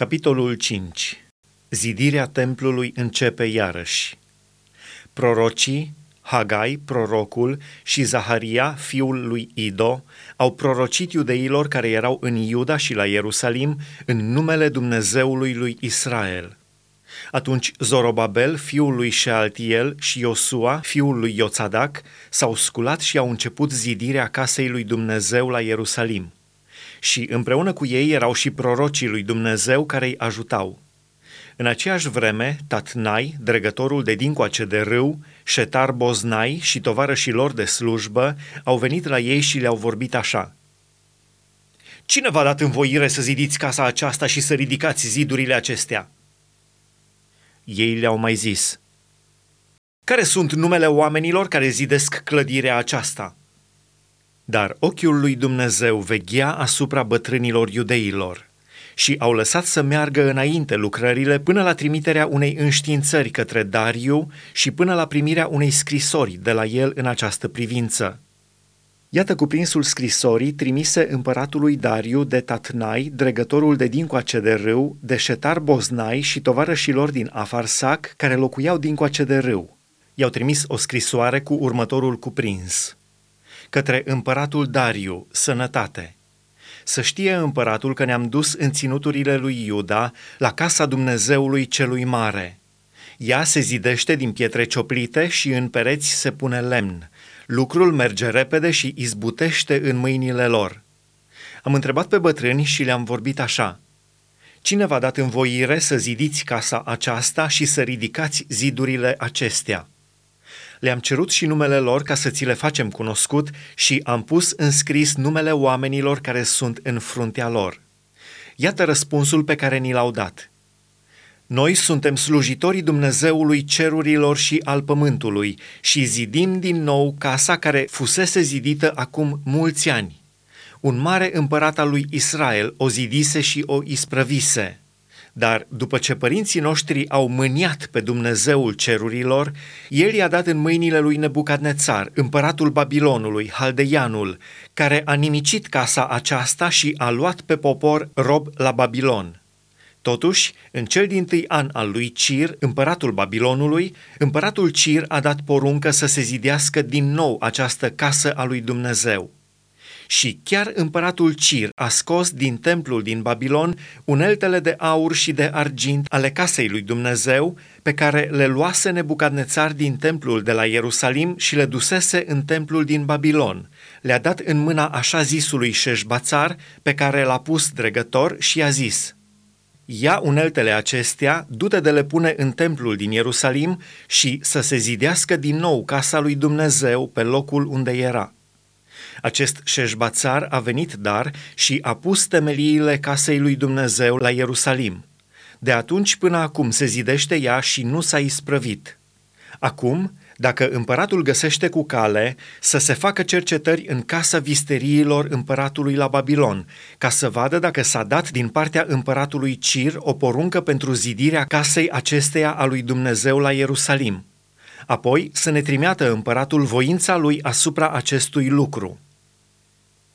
Capitolul 5 Zidirea templului începe iarăși. Prorocii, Hagai, prorocul, și Zaharia, fiul lui Ido, au prorocit iudeilor care erau în Iuda și la Ierusalim în numele Dumnezeului lui Israel. Atunci Zorobabel, fiul lui Shealtiel, și Iosua, fiul lui Ioțadac, s-au sculat și au început zidirea casei lui Dumnezeu la Ierusalim – și împreună cu ei erau și prorocii lui Dumnezeu care îi ajutau. În aceeași vreme, Tatnai, dregătorul de dincoace de râu, Șetar Boznai și tovarășii lor de slujbă au venit la ei și le-au vorbit așa. Cine v-a dat învoire să zidiți casa aceasta și să ridicați zidurile acestea? Ei le-au mai zis. Care sunt numele oamenilor care zidesc clădirea aceasta? Dar ochiul lui Dumnezeu veghea asupra bătrânilor iudeilor și au lăsat să meargă înainte lucrările până la trimiterea unei înștiințări către Dariu și până la primirea unei scrisori de la el în această privință. Iată cuprinsul scrisorii trimise împăratului Dariu de Tatnai, dregătorul de dincoace de râu, de Șetar Boznai și tovarășilor din Afarsac, care locuiau dincoace de râu. I-au trimis o scrisoare cu următorul cuprins – către împăratul Dariu, sănătate. Să știe împăratul că ne-am dus în ținuturile lui Iuda, la casa Dumnezeului celui mare. Ea se zidește din pietre cioplite și în pereți se pune lemn. Lucrul merge repede și izbutește în mâinile lor. Am întrebat pe bătrâni și le-am vorbit așa. Cine v-a dat învoire să zidiți casa aceasta și să ridicați zidurile acestea? Le-am cerut și numele lor ca să ți le facem cunoscut și am pus în scris numele oamenilor care sunt în fruntea lor. Iată răspunsul pe care ni l-au dat. Noi suntem slujitorii Dumnezeului cerurilor și al pământului și zidim din nou casa care fusese zidită acum mulți ani. Un mare împărat al lui Israel o zidise și o isprăvise. Dar după ce părinții noștri au mâniat pe Dumnezeul cerurilor, el i-a dat în mâinile lui Nebucadnețar, împăratul Babilonului, Haldeianul, care a nimicit casa aceasta și a luat pe popor rob la Babilon. Totuși, în cel din tâi an al lui Cir, împăratul Babilonului, împăratul Cir a dat poruncă să se zidească din nou această casă a lui Dumnezeu. Și chiar împăratul Cir a scos din templul din Babilon uneltele de aur și de argint ale casei lui Dumnezeu, pe care le luase Nebucadnețar din templul de la Ierusalim și le dusese în templul din Babilon. Le-a dat în mâna așa zisului Șeșbațar, pe care l-a pus dregător și a zis – Ia uneltele acestea, du-te de le pune în templul din Ierusalim și să se zidească din nou casa lui Dumnezeu pe locul unde era. Acest șeșbațar a venit dar și a pus temeliile casei lui Dumnezeu la Ierusalim. De atunci până acum se zidește ea și nu s-a isprăvit. Acum, dacă împăratul găsește cu cale să se facă cercetări în casa visteriilor împăratului la Babilon, ca să vadă dacă s-a dat din partea împăratului Cir o poruncă pentru zidirea casei acesteia a lui Dumnezeu la Ierusalim. Apoi să ne trimeată împăratul voința lui asupra acestui lucru.